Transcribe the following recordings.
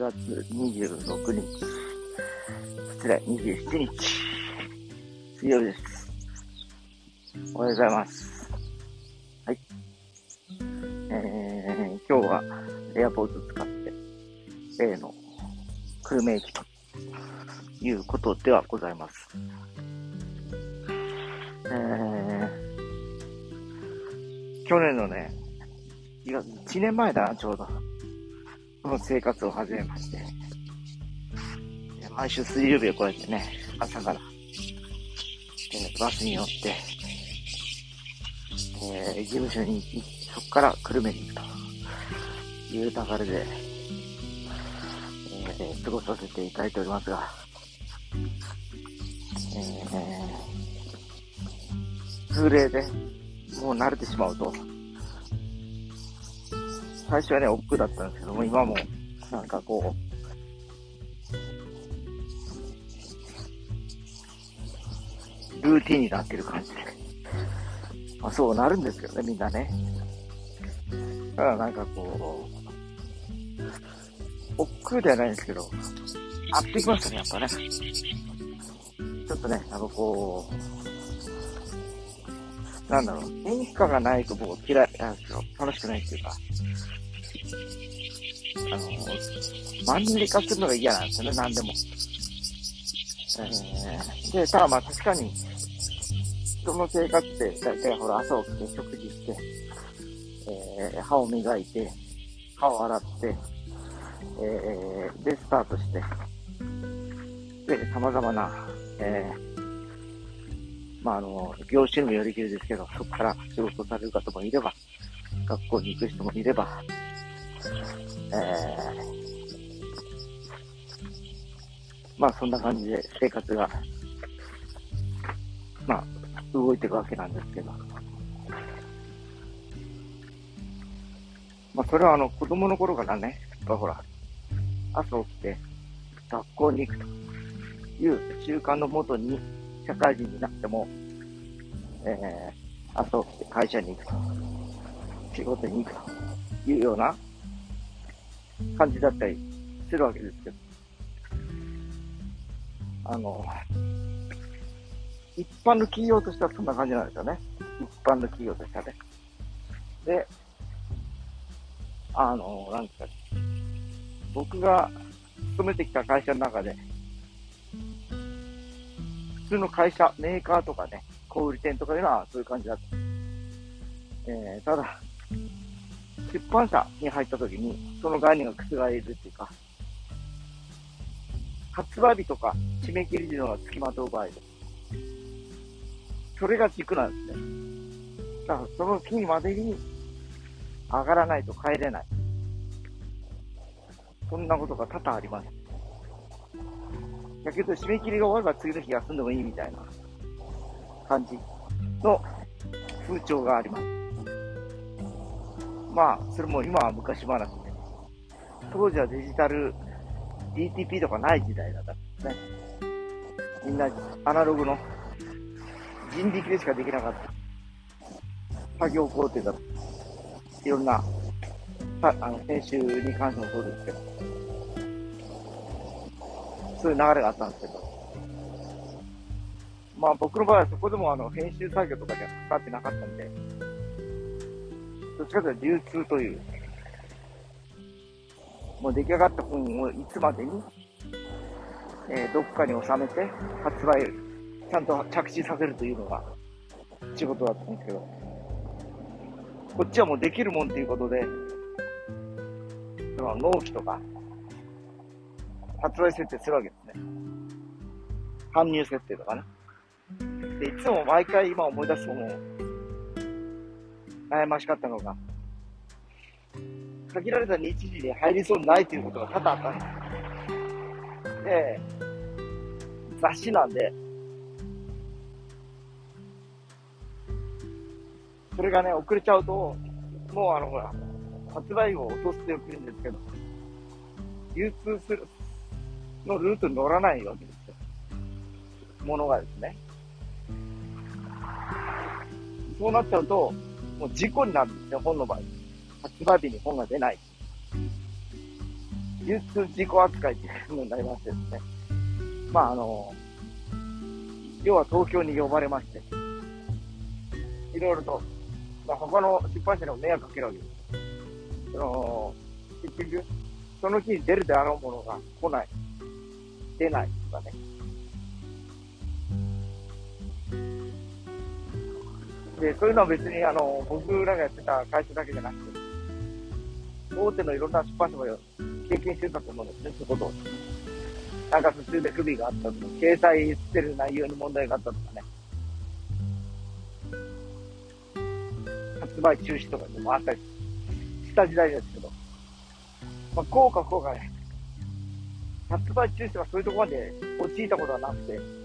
月26日、失礼、27日、水曜日です。おはようございます。はい。えー、今日はエアポート使って、例の久留米駅ということではございます。えー、去年のね、1年前だな、ちょうど。の生活を始めまして。毎週水曜日をこうやってね、朝から、バスに乗って、えー事務所に行き、そこから久留米に行くという流れで、えー過ごさせていただいておりますが、えー、通例でもう慣れてしまうと、最初はね、億劫だったんですけども、今も、なんかこう、ルーティンになってる感じで。まあそうなるんですけどね、みんなね。ただなんかこう、億劫ではないんですけど、合ってきましたね、やっぱね。ちょっとね、なんかこう、なんだろう、変化がないと僕嫌いなんですよ。楽しくないっていうか。あの、マンネリ化するのが嫌なんですよね、何でも。えー、で、ただまあ確かに、人の生活って、だいたいほら朝起きて食事して、えー、歯を磨いて、歯を洗って、えー、で、スタートして、で、様々な、えー、まあ、あの、業種にもよりきりですけど、そこから仕事される方もいれば、学校に行く人もいれば、えー、まあそんな感じで生活が、まあ、動いていくわけなんですけど。まあそれはあの子供の頃からね、やっほら、朝起きて学校に行くという習慣のもとに社会人になっても、えー、朝起きて会社に行くと、仕事に行くというような感じだったりするわけですけど、あの、一般の企業としてはそんな感じなんですよね。一般の企業としてはね。で、あの、なんですか、僕が勤めてきた会社の中で、普通の会社、メーカーとかね、小売店とかいうのはそういう感じだった。えー、ただ、出版社に入った時に、その概念が覆えるっていうか、発売日とか締め切り時のが付きまとう場合です。それが軸なんですね。だからその日までに上がらないと帰れない。そんなことが多々あります。だけど締め切りが終われば次の日休んでもいいみたいな感じの風潮があります。まあ、それも今は昔話で、当時はデジタル DTP とかない時代だったんですね。みんなアナログの人力でしかできなかった。作業工程だった。いろんな、あの、編集に関してもそうですけど、そういう流れがあったんですけど、まあ僕の場合はそこでもあの、編集作業とかにはかかってなかったんで、どっちかというと流通という、もう出来上がった本をいつまでに、えーどっかに収めて発売、ちゃんと着地させるというのが仕事だったんですけど、こっちはもうできるもんっていうことで、その納期とか、発売設定するわけですね。搬入設定とかね。で、いつも毎回今思い出すともう、悩ましかったのが、限られた日時に入りそうにないということが多々あったんです。で、雑誌なんで、それがね、遅れちゃうと、もうあの、ほら、発売を落とすってよく言うんですけど、流通する、のルートに乗らないわけですよ。ものがですね。そうなっちゃうと、もう事故になるんですよ、本の場合。発売日に本が出ない。流通事故扱いっていうのになりましてですね。まああの、要は東京に呼ばれまして、いろいろと、まあ、他の出版社にも迷惑かけるわけです。その、結局、その日に出るであろうものが来ない、出ないとかね。で、そういうのは別に、あの、僕らがやってた会社だけじゃなくて、大手のいろんな出版社も経験してたと思うんですね、そういうことを。なんか途中で不備があったとか、掲載してる内容に問題があったとかね。発売中止とかでもあったりした時代ですけど、まあ、こうかこうかね、発売中止とかそういうところまで陥ったことはなくて、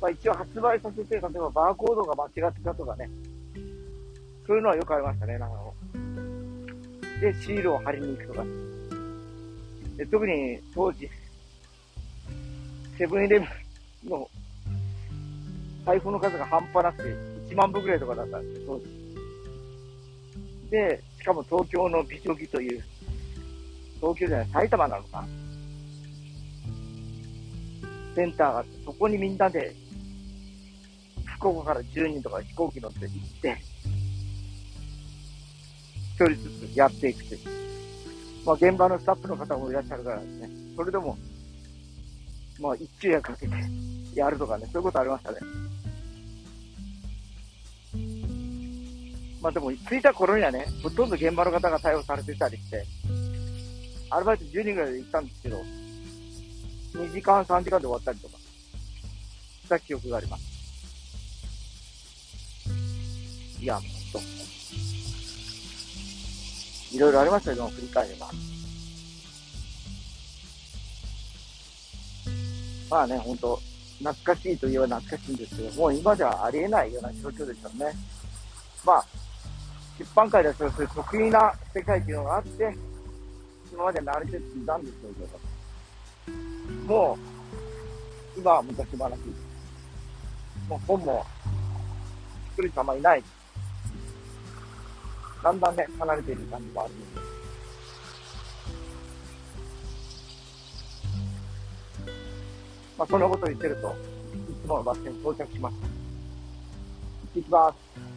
まあ、一応発売させて、例えばバーコードが間違ってたとかね、そういうのはよくありましたね、なんかで、シールを貼りに行くとか。で特に当時、セブンイレブンの財布の数が半端なくて、1万部ぐらいとかだったんですよ、当時。で、しかも東京の美女木という、東京じゃない、埼玉なのかセンターがあって、そこにみんなで、福岡から10人とか飛行機乗って行って、一人ずつやっていくという。まあ、現場のスタッフの方もいらっしゃるからですね。それでも、まあ、一昼夜かけてやるとかね、そういうことありましたね。まあでも、着いた頃にはね、ほとんど現場の方が逮捕されてたりして、アルバイト10人ぐらいで行ったんですけど、2時間、3時間で終わったりとか、した記憶があります。いや、ほんと。いろいろありましたけど、振り返れば。まあね、ほんと、懐かしいといえば懐かしいんですけど、もう今ではありえないような状況ですよね。まあ、出版界ではそういう得意な世界っていうのがあって、今まで慣れてきたんでしょうけど、もう、今は昔話。もう本も作る人あんまいない。だんだんね、離れている感じもあるんで。まあ、そんなことを言ってると、いつものバス停に到着しました。行ってきます。